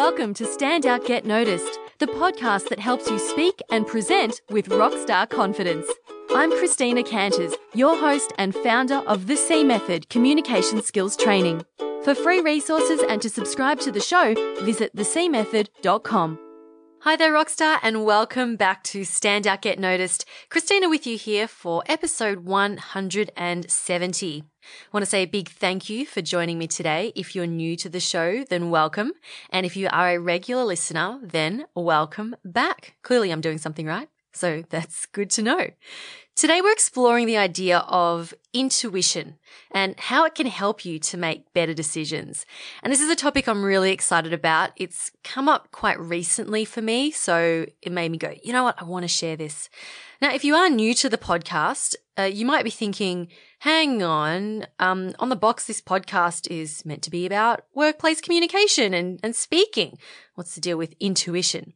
welcome to Stand Out Get Noticed, the podcast that helps you speak and present with rockstar confidence. I'm Christina Canters, your host and founder of the C Method Communication Skills Training. For free resources and to subscribe to the show, visit thecmethod.com. Hi there, Rockstar, and welcome back to Stand Out Get Noticed. Christina with you here for episode 170. I want to say a big thank you for joining me today. If you're new to the show, then welcome. And if you are a regular listener, then welcome back. Clearly, I'm doing something right. So that's good to know. Today we're exploring the idea of intuition and how it can help you to make better decisions. And this is a topic I'm really excited about. It's come up quite recently for me, so it made me go, you know what? I want to share this. Now, if you are new to the podcast, uh, you might be thinking, hang on, um, on the box, this podcast is meant to be about workplace communication and, and speaking. What's the deal with intuition?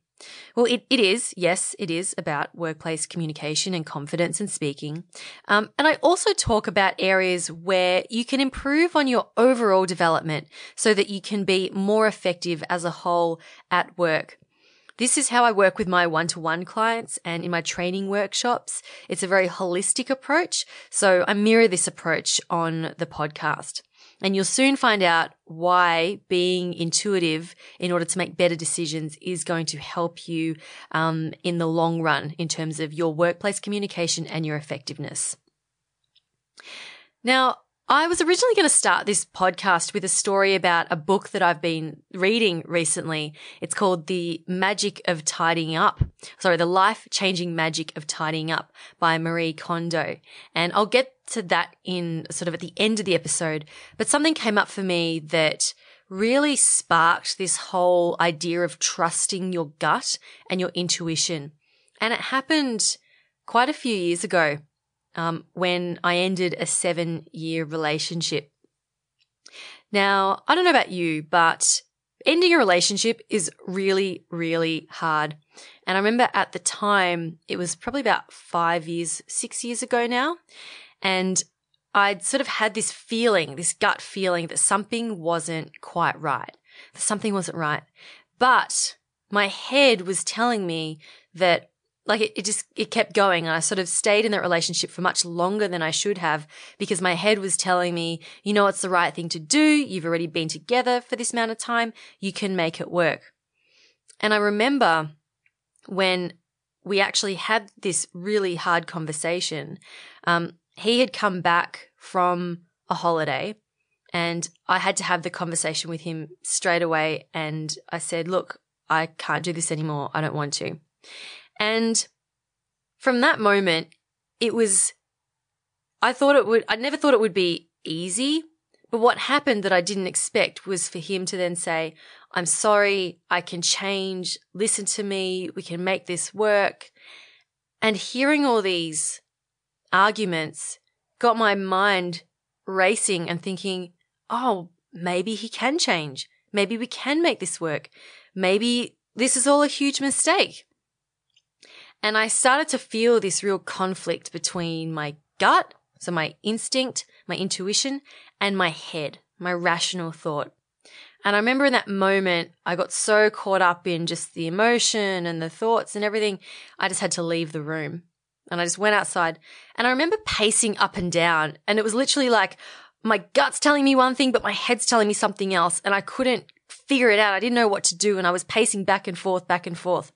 Well, it, it is. Yes, it is about workplace communication and confidence and speaking. Um, and I also talk about areas where you can improve on your overall development so that you can be more effective as a whole at work. This is how I work with my one to one clients and in my training workshops. It's a very holistic approach. So I mirror this approach on the podcast. And you'll soon find out why being intuitive in order to make better decisions is going to help you um, in the long run in terms of your workplace communication and your effectiveness. Now, I was originally going to start this podcast with a story about a book that I've been reading recently. It's called The Magic of Tidying Up. Sorry, The Life Changing Magic of Tidying Up by Marie Kondo. And I'll get to that in sort of at the end of the episode. But something came up for me that really sparked this whole idea of trusting your gut and your intuition. And it happened quite a few years ago um, when I ended a seven year relationship. Now, I don't know about you, but ending a relationship is really, really hard. And I remember at the time, it was probably about five years, six years ago now. And I'd sort of had this feeling, this gut feeling that something wasn't quite right, that something wasn't right. But my head was telling me that like it, it just it kept going. And i sort of stayed in that relationship for much longer than i should have because my head was telling me you know it's the right thing to do. You've already been together for this amount of time. You can make it work. And i remember when we actually had this really hard conversation um, he had come back from a holiday and i had to have the conversation with him straight away and i said look i can't do this anymore i don't want to and from that moment, it was, I thought it would, I never thought it would be easy. But what happened that I didn't expect was for him to then say, I'm sorry, I can change, listen to me, we can make this work. And hearing all these arguments got my mind racing and thinking, oh, maybe he can change. Maybe we can make this work. Maybe this is all a huge mistake. And I started to feel this real conflict between my gut, so my instinct, my intuition, and my head, my rational thought. And I remember in that moment, I got so caught up in just the emotion and the thoughts and everything, I just had to leave the room. And I just went outside and I remember pacing up and down. And it was literally like my gut's telling me one thing, but my head's telling me something else. And I couldn't figure it out. I didn't know what to do. And I was pacing back and forth, back and forth.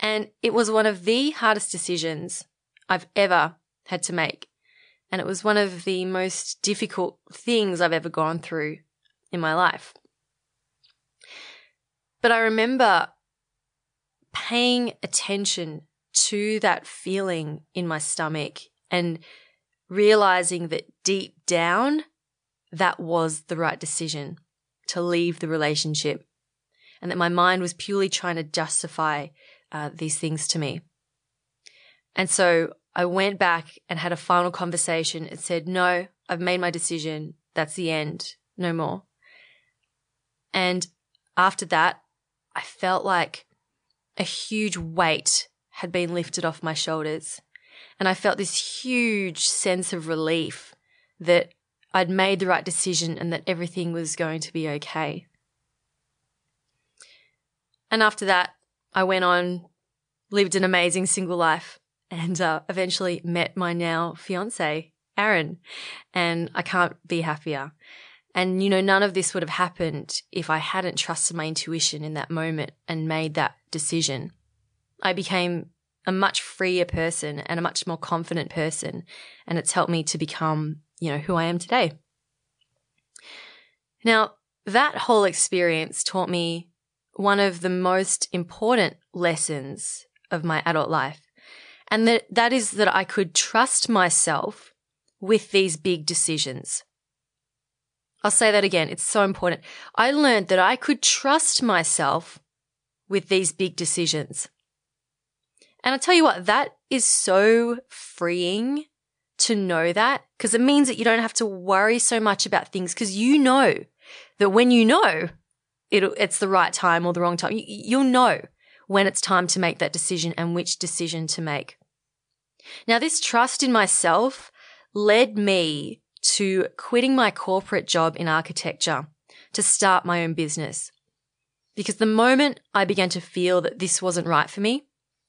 And it was one of the hardest decisions I've ever had to make. And it was one of the most difficult things I've ever gone through in my life. But I remember paying attention to that feeling in my stomach and realizing that deep down, that was the right decision to leave the relationship and that my mind was purely trying to justify uh, these things to me. And so I went back and had a final conversation and said, no, I've made my decision. That's the end. No more. And after that, I felt like a huge weight had been lifted off my shoulders. And I felt this huge sense of relief that I'd made the right decision and that everything was going to be okay. And after that, I went on, lived an amazing single life, and uh, eventually met my now fiance, Aaron. And I can't be happier. And, you know, none of this would have happened if I hadn't trusted my intuition in that moment and made that decision. I became a much freer person and a much more confident person. And it's helped me to become, you know, who I am today. Now, that whole experience taught me one of the most important lessons of my adult life. And that, that is that I could trust myself with these big decisions. I'll say that again. It's so important. I learned that I could trust myself with these big decisions. And I tell you what, that is so freeing to know that because it means that you don't have to worry so much about things because you know that when you know it's the right time or the wrong time, you, you'll know when it's time to make that decision and which decision to make. Now, this trust in myself led me to quitting my corporate job in architecture to start my own business. Because the moment I began to feel that this wasn't right for me,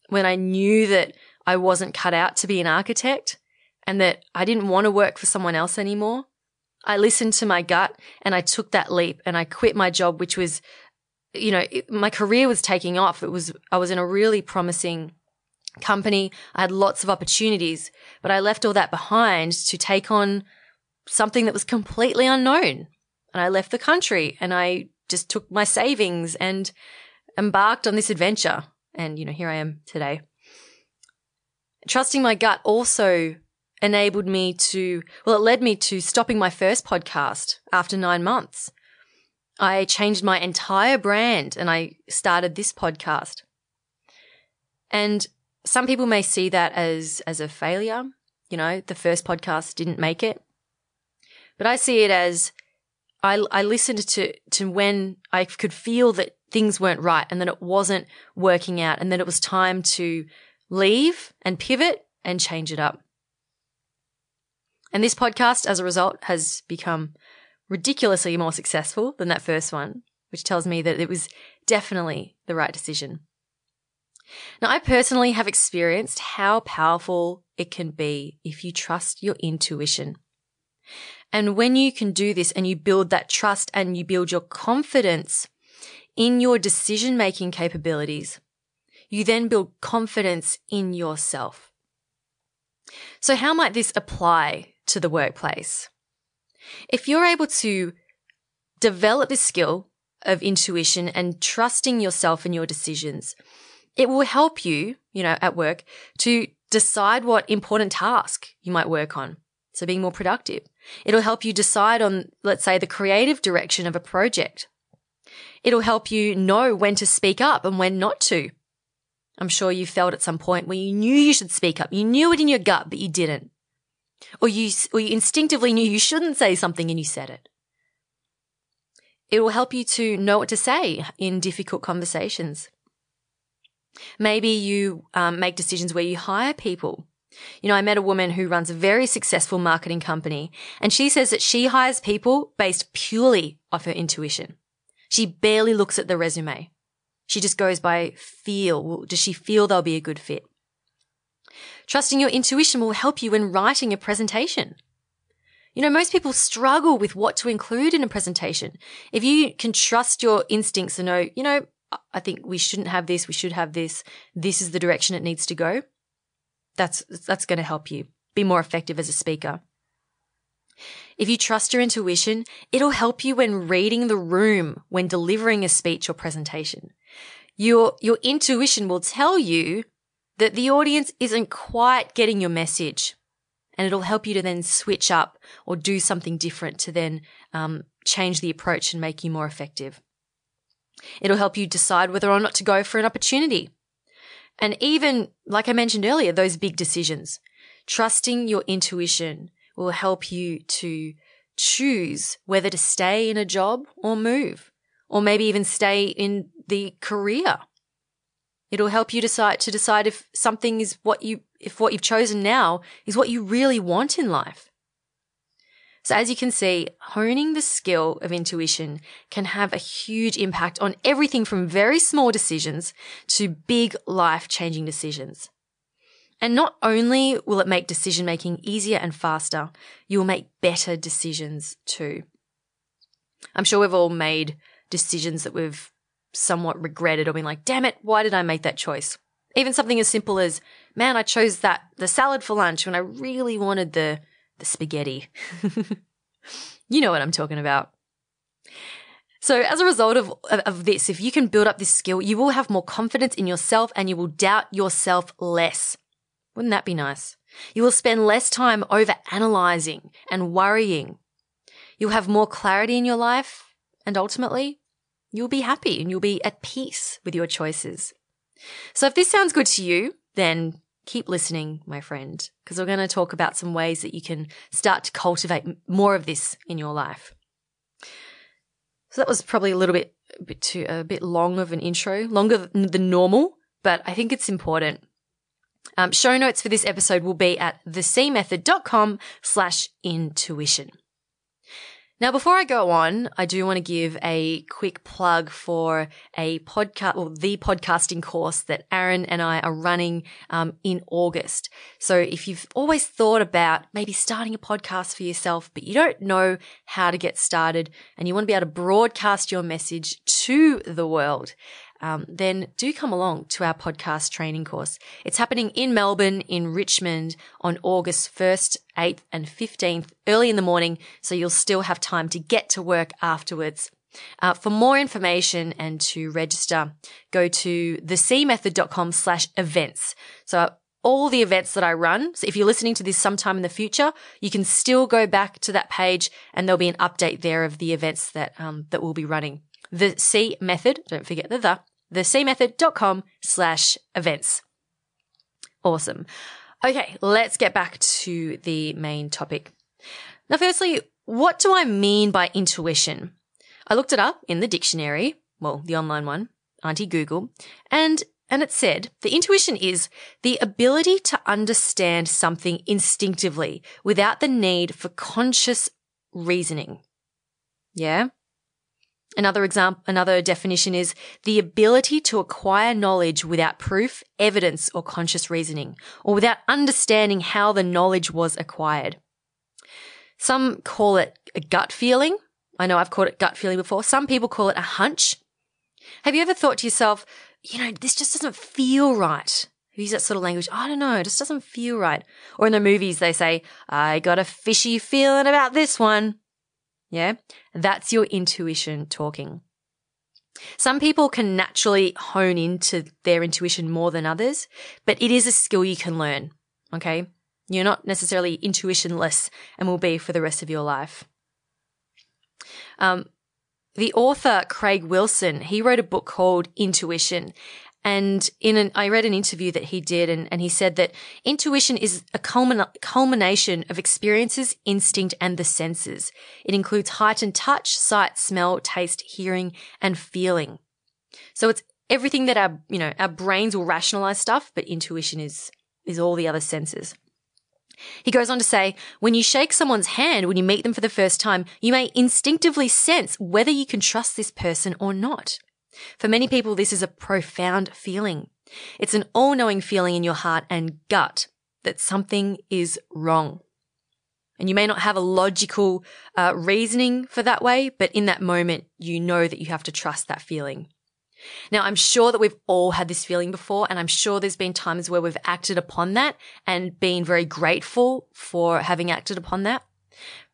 when I knew that I wasn't cut out to be an architect and that I didn't want to work for someone else anymore, I listened to my gut and I took that leap and I quit my job, which was, you know, it, my career was taking off. It was, I was in a really promising company. I had lots of opportunities, but I left all that behind to take on something that was completely unknown. And I left the country and I just took my savings and embarked on this adventure. And, you know, here I am today. Trusting my gut also enabled me to, well, it led me to stopping my first podcast after nine months. I changed my entire brand and I started this podcast. And some people may see that as, as a failure. You know, the first podcast didn't make it. But I see it as I, I listened to, to when I could feel that things weren't right and that it wasn't working out and that it was time to leave and pivot and change it up. And this podcast, as a result, has become ridiculously more successful than that first one, which tells me that it was definitely the right decision. Now, I personally have experienced how powerful it can be if you trust your intuition. And when you can do this and you build that trust and you build your confidence in your decision making capabilities, you then build confidence in yourself. So how might this apply to the workplace? If you're able to develop this skill of intuition and trusting yourself and your decisions, it will help you, you know, at work to decide what important task you might work on. So being more productive. It'll help you decide on, let's say, the creative direction of a project. It'll help you know when to speak up and when not to. I'm sure you felt at some point where you knew you should speak up. You knew it in your gut, but you didn't. Or you, or you instinctively knew you shouldn't say something and you said it. It will help you to know what to say in difficult conversations. Maybe you um, make decisions where you hire people you know, I met a woman who runs a very successful marketing company and she says that she hires people based purely off her intuition. She barely looks at the resume. She just goes by feel. Does she feel they'll be a good fit? Trusting your intuition will help you when writing a presentation. You know, most people struggle with what to include in a presentation. If you can trust your instincts and know, you know, I think we shouldn't have this, we should have this, this is the direction it needs to go, that's, that's going to help you be more effective as a speaker. If you trust your intuition, it'll help you when reading the room when delivering a speech or presentation. Your, your intuition will tell you that the audience isn't quite getting your message and it'll help you to then switch up or do something different to then um, change the approach and make you more effective. It'll help you decide whether or not to go for an opportunity and even, like I mentioned earlier, those big decisions. Trusting your intuition will help you to choose whether to stay in a job or move, or maybe even stay in the career. It'll help you decide to decide if something is what you, if what you've chosen now is what you really want in life. So as you can see, honing the skill of intuition can have a huge impact on everything from very small decisions to big life changing decisions. And not only will it make decision making easier and faster, you will make better decisions too. I'm sure we've all made decisions that we've somewhat regretted or been like, damn it, why did I make that choice? Even something as simple as, man, I chose that, the salad for lunch when I really wanted the, the spaghetti. you know what I'm talking about. So as a result of, of, this, if you can build up this skill, you will have more confidence in yourself and you will doubt yourself less. Wouldn't that be nice? You will spend less time over analyzing and worrying. You'll have more clarity in your life and ultimately you'll be happy and you'll be at peace with your choices. So if this sounds good to you, then keep listening, my friend, because we're going to talk about some ways that you can start to cultivate more of this in your life. So that was probably a little bit, a bit too, a bit long of an intro, longer than normal, but I think it's important. Um, show notes for this episode will be at thecmethod.com slash intuition. Now, before I go on, I do want to give a quick plug for a podcast, or the podcasting course that Aaron and I are running um, in August. So if you've always thought about maybe starting a podcast for yourself, but you don't know how to get started and you want to be able to broadcast your message to the world, um, then do come along to our podcast training course. It's happening in Melbourne, in Richmond on August 1st, 8th and 15th, early in the morning. So you'll still have time to get to work afterwards. Uh, for more information and to register, go to thecmethod.com slash events. So all the events that I run. So if you're listening to this sometime in the future, you can still go back to that page and there'll be an update there of the events that, um, that we'll be running the C method, don't forget the the, the C method.com slash events. Awesome. Okay, let's get back to the main topic. Now, firstly, what do I mean by intuition? I looked it up in the dictionary, well, the online one, Auntie Google, and and it said the intuition is the ability to understand something instinctively without the need for conscious reasoning. Yeah? Another example, another definition is the ability to acquire knowledge without proof, evidence, or conscious reasoning, or without understanding how the knowledge was acquired. Some call it a gut feeling. I know I've called it gut feeling before. Some people call it a hunch. Have you ever thought to yourself, you know, this just doesn't feel right? Use that sort of language. I don't know. It just doesn't feel right. Or in the movies, they say, I got a fishy feeling about this one. Yeah. That's your intuition talking. Some people can naturally hone into their intuition more than others, but it is a skill you can learn. Okay. You're not necessarily intuitionless and will be for the rest of your life. Um, the author Craig Wilson, he wrote a book called Intuition and in an, I read an interview that he did and, and he said that intuition is a culmination of experiences, instinct, and the senses. It includes heightened touch, sight, smell, taste, hearing, and feeling. So it's everything that our, you know, our brains will rationalize stuff, but intuition is, is all the other senses. He goes on to say, when you shake someone's hand when you meet them for the first time, you may instinctively sense whether you can trust this person or not. For many people, this is a profound feeling. It's an all knowing feeling in your heart and gut that something is wrong. And you may not have a logical uh, reasoning for that way, but in that moment, you know that you have to trust that feeling. Now, I'm sure that we've all had this feeling before, and I'm sure there's been times where we've acted upon that and been very grateful for having acted upon that.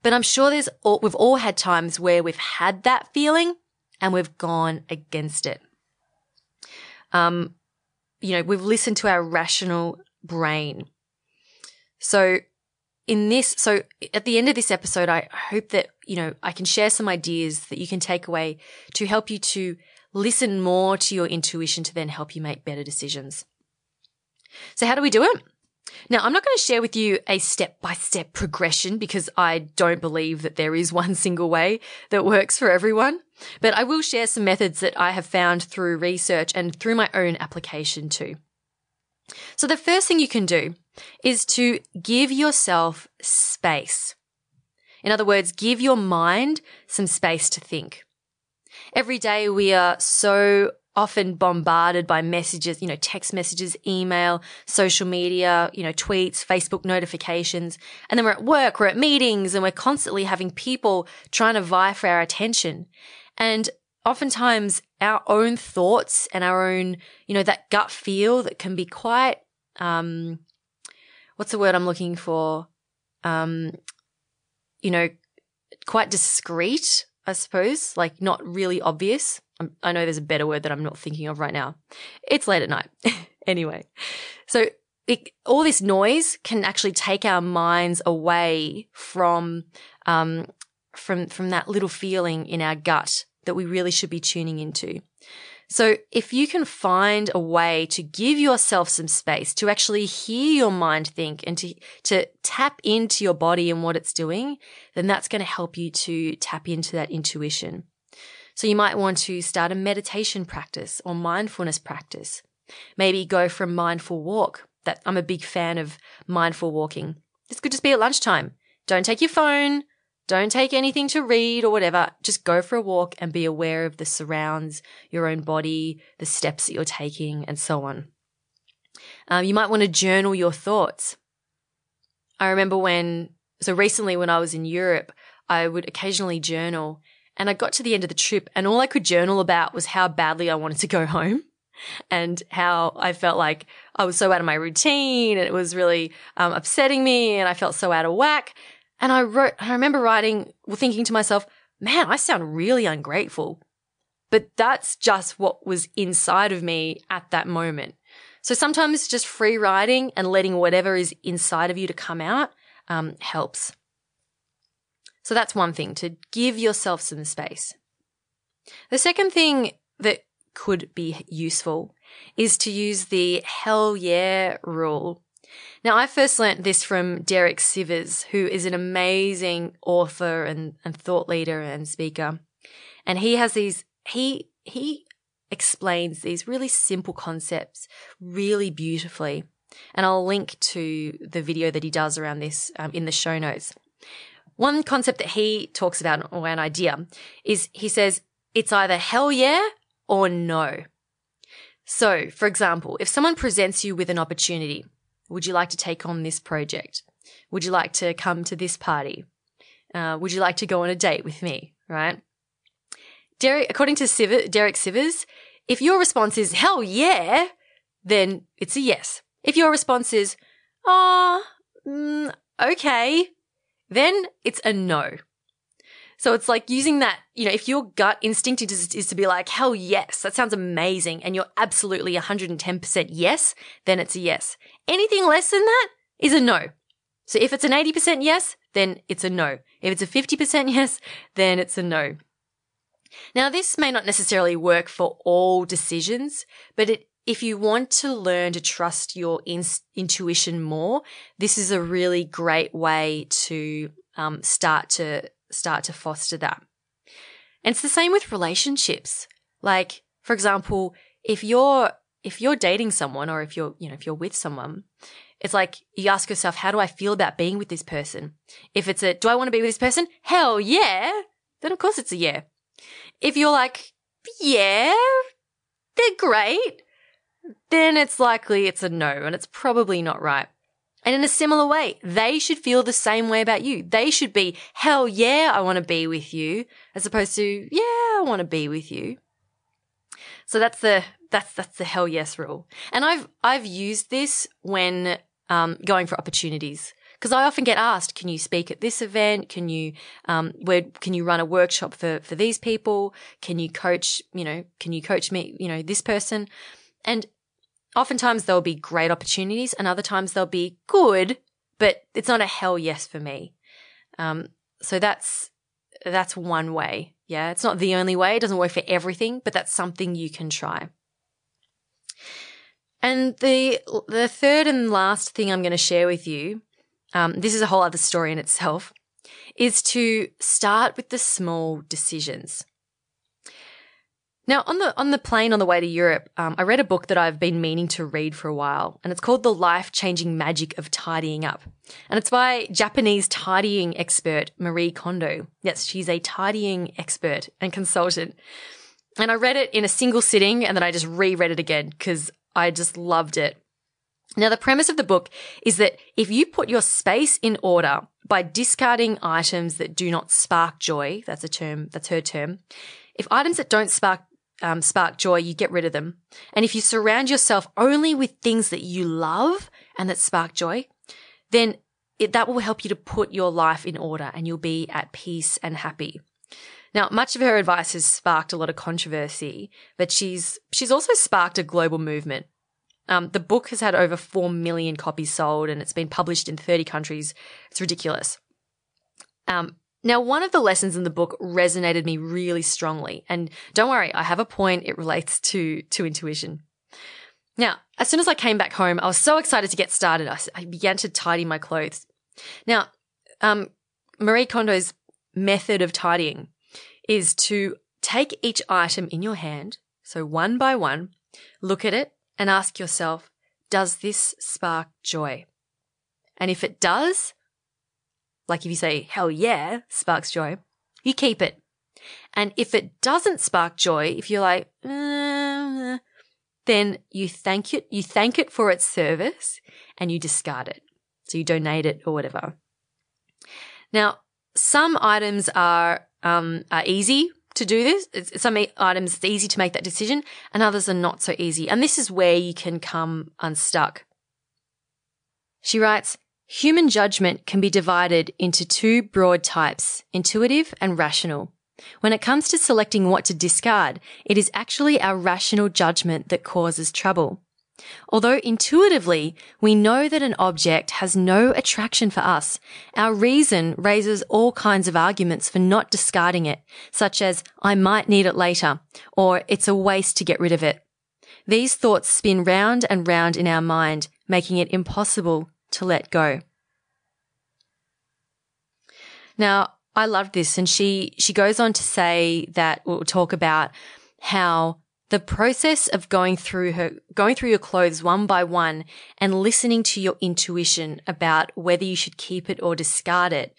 But I'm sure there's all, we've all had times where we've had that feeling and we've gone against it. Um, you know, we've listened to our rational brain. So in this, so at the end of this episode, I hope that, you know, I can share some ideas that you can take away to help you to listen more to your intuition to then help you make better decisions. So how do we do it? Now, I'm not going to share with you a step by step progression because I don't believe that there is one single way that works for everyone. But I will share some methods that I have found through research and through my own application too. So the first thing you can do is to give yourself space. In other words, give your mind some space to think. Every day we are so often bombarded by messages, you know, text messages, email, social media, you know, tweets, Facebook notifications. And then we're at work, we're at meetings and we're constantly having people trying to vie for our attention. And oftentimes our own thoughts and our own, you know, that gut feel that can be quite, um, what's the word I'm looking for? Um, you know, quite discreet, I suppose, like not really obvious. I know there's a better word that I'm not thinking of right now. It's late at night. anyway, so it, all this noise can actually take our minds away from um, from from that little feeling in our gut that we really should be tuning into. So if you can find a way to give yourself some space to actually hear your mind think and to, to tap into your body and what it's doing, then that's going to help you to tap into that intuition. So you might want to start a meditation practice or mindfulness practice. Maybe go for a mindful walk. That I'm a big fan of mindful walking. This could just be at lunchtime. Don't take your phone. Don't take anything to read or whatever. Just go for a walk and be aware of the surrounds, your own body, the steps that you're taking, and so on. Um, you might want to journal your thoughts. I remember when, so recently when I was in Europe, I would occasionally journal and I got to the end of the trip and all I could journal about was how badly I wanted to go home and how I felt like I was so out of my routine and it was really um, upsetting me and I felt so out of whack. And I wrote, I remember writing, thinking to myself, man, I sound really ungrateful. But that's just what was inside of me at that moment. So sometimes just free writing and letting whatever is inside of you to come out um, helps. So that's one thing to give yourself some space. The second thing that could be useful is to use the hell yeah rule. Now, I first learnt this from Derek Sivers, who is an amazing author and, and thought leader and speaker. And he has these, he, he explains these really simple concepts really beautifully. And I'll link to the video that he does around this um, in the show notes. One concept that he talks about, or an idea, is he says it's either hell yeah or no. So, for example, if someone presents you with an opportunity, would you like to take on this project? Would you like to come to this party? Uh, would you like to go on a date with me? Right? Derek, according to Siver, Derek Sivers, if your response is hell yeah, then it's a yes. If your response is, ah, oh, mm, okay, then it's a no. So it's like using that, you know, if your gut instinct is, is, to be like, hell yes, that sounds amazing, and you're absolutely 110% yes, then it's a yes. Anything less than that is a no. So if it's an 80% yes, then it's a no. If it's a 50% yes, then it's a no. Now, this may not necessarily work for all decisions, but it if you want to learn to trust your in- intuition more, this is a really great way to um, start to start to foster that. And it's the same with relationships. Like, for example, if you're if you're dating someone or if you're you know if you're with someone, it's like you ask yourself, how do I feel about being with this person? If it's a do I want to be with this person? Hell yeah. Then of course it's a yeah. If you're like, yeah, they're great then it's likely it's a no and it's probably not right. And in a similar way, they should feel the same way about you. They should be, hell yeah, I want to be with you, as opposed to, yeah, I want to be with you. So that's the, that's, that's the hell yes rule. And I've, I've used this when, um, going for opportunities. Because I often get asked, can you speak at this event? Can you, um, where, can you run a workshop for, for these people? Can you coach, you know, can you coach me, you know, this person? And oftentimes there'll be great opportunities and other times they'll be good, but it's not a hell yes for me. Um, so that's, that's one way. Yeah. It's not the only way. It doesn't work for everything, but that's something you can try. And the, the third and last thing I'm going to share with you, um, this is a whole other story in itself, is to start with the small decisions. Now, on the on the plane on the way to Europe, um, I read a book that I've been meaning to read for a while, and it's called "The Life Changing Magic of Tidying Up," and it's by Japanese tidying expert Marie Kondo. Yes, she's a tidying expert and consultant, and I read it in a single sitting, and then I just reread it again because I just loved it. Now, the premise of the book is that if you put your space in order by discarding items that do not spark joy, that's a term, that's her term. If items that don't spark um, spark joy, you get rid of them. And if you surround yourself only with things that you love and that spark joy, then it, that will help you to put your life in order and you'll be at peace and happy. Now, much of her advice has sparked a lot of controversy, but she's she's also sparked a global movement. Um, the book has had over four million copies sold, and it's been published in thirty countries. It's ridiculous. Um, now, one of the lessons in the book resonated me really strongly. And don't worry, I have a point. It relates to, to intuition. Now, as soon as I came back home, I was so excited to get started. I, I began to tidy my clothes. Now, um, Marie Kondo's method of tidying is to take each item in your hand, so one by one, look at it and ask yourself, does this spark joy? And if it does, like if you say, hell yeah, sparks joy, you keep it. And if it doesn't spark joy, if you're like, uh, then you thank it, you thank it for its service and you discard it. So you donate it or whatever. Now, some items are, um, are easy to do this. Some items it's easy to make that decision and others are not so easy. And this is where you can come unstuck. She writes, Human judgment can be divided into two broad types, intuitive and rational. When it comes to selecting what to discard, it is actually our rational judgment that causes trouble. Although intuitively we know that an object has no attraction for us, our reason raises all kinds of arguments for not discarding it, such as, I might need it later, or it's a waste to get rid of it. These thoughts spin round and round in our mind, making it impossible to let go. Now, I love this. And she, she goes on to say that we'll talk about how the process of going through her, going through your clothes one by one and listening to your intuition about whether you should keep it or discard it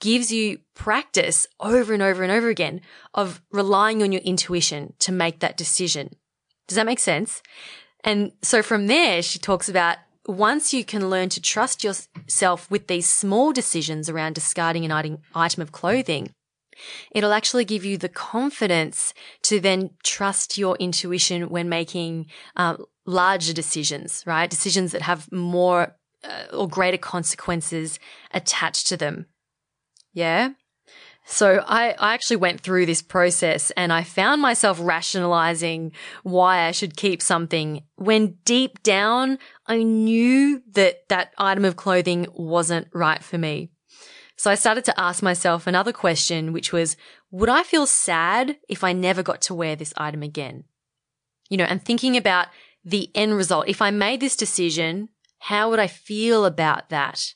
gives you practice over and over and over again of relying on your intuition to make that decision. Does that make sense? And so from there, she talks about once you can learn to trust yourself with these small decisions around discarding an item of clothing, it'll actually give you the confidence to then trust your intuition when making uh, larger decisions, right? Decisions that have more uh, or greater consequences attached to them. Yeah. So I, I actually went through this process and I found myself rationalizing why I should keep something when deep down I knew that that item of clothing wasn't right for me. So I started to ask myself another question, which was, would I feel sad if I never got to wear this item again? You know, and thinking about the end result. If I made this decision, how would I feel about that?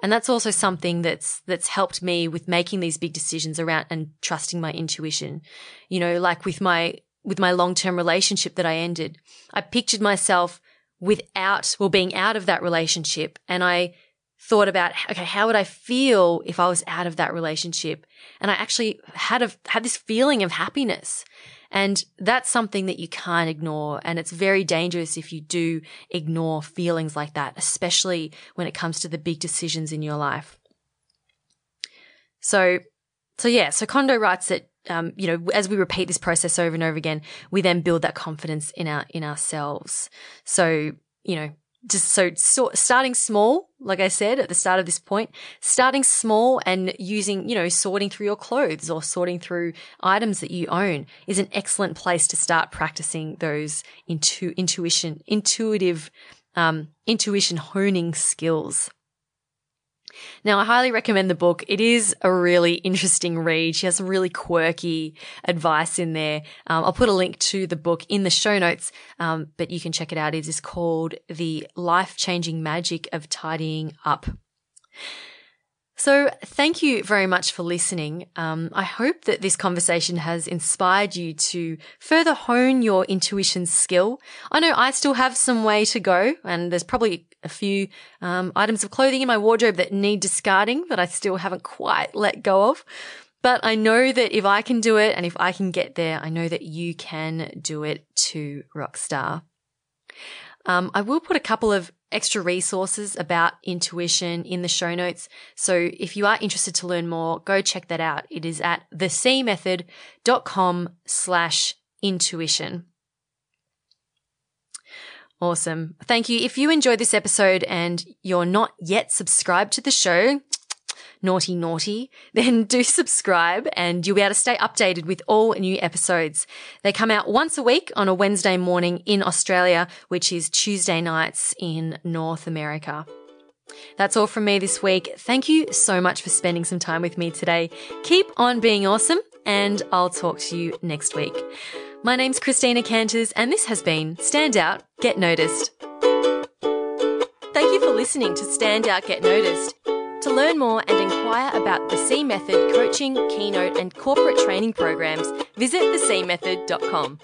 And that's also something that's, that's helped me with making these big decisions around and trusting my intuition. You know, like with my, with my long-term relationship that I ended, I pictured myself without, well, being out of that relationship. And I thought about, okay, how would I feel if I was out of that relationship? And I actually had a, had this feeling of happiness. And that's something that you can't ignore. And it's very dangerous if you do ignore feelings like that, especially when it comes to the big decisions in your life. So, so yeah, so Kondo writes that, um, you know, as we repeat this process over and over again, we then build that confidence in our, in ourselves. So, you know, just so, so, starting small, like I said at the start of this point, starting small and using, you know, sorting through your clothes or sorting through items that you own is an excellent place to start practicing those intu- intuition, intuitive, um, intuition honing skills. Now, I highly recommend the book. It is a really interesting read. She has some really quirky advice in there. Um, I'll put a link to the book in the show notes, um, but you can check it out. It is called The Life Changing Magic of Tidying Up. So, thank you very much for listening. Um, I hope that this conversation has inspired you to further hone your intuition skill. I know I still have some way to go, and there's probably a few um, items of clothing in my wardrobe that need discarding that I still haven't quite let go of. But I know that if I can do it and if I can get there, I know that you can do it too, Rockstar. Um, I will put a couple of extra resources about intuition in the show notes. So if you are interested to learn more, go check that out. It is at thecmethod.com slash intuition. Awesome. Thank you. If you enjoyed this episode and you're not yet subscribed to the show, naughty, naughty, then do subscribe and you'll be able to stay updated with all new episodes. They come out once a week on a Wednesday morning in Australia, which is Tuesday nights in North America. That's all from me this week. Thank you so much for spending some time with me today. Keep on being awesome, and I'll talk to you next week. My name's Christina Canters, and this has been Stand Out, Get Noticed. Thank you for listening to Stand Out, Get Noticed. To learn more and inquire about the C Method coaching, keynote, and corporate training programs, visit thecmethod.com.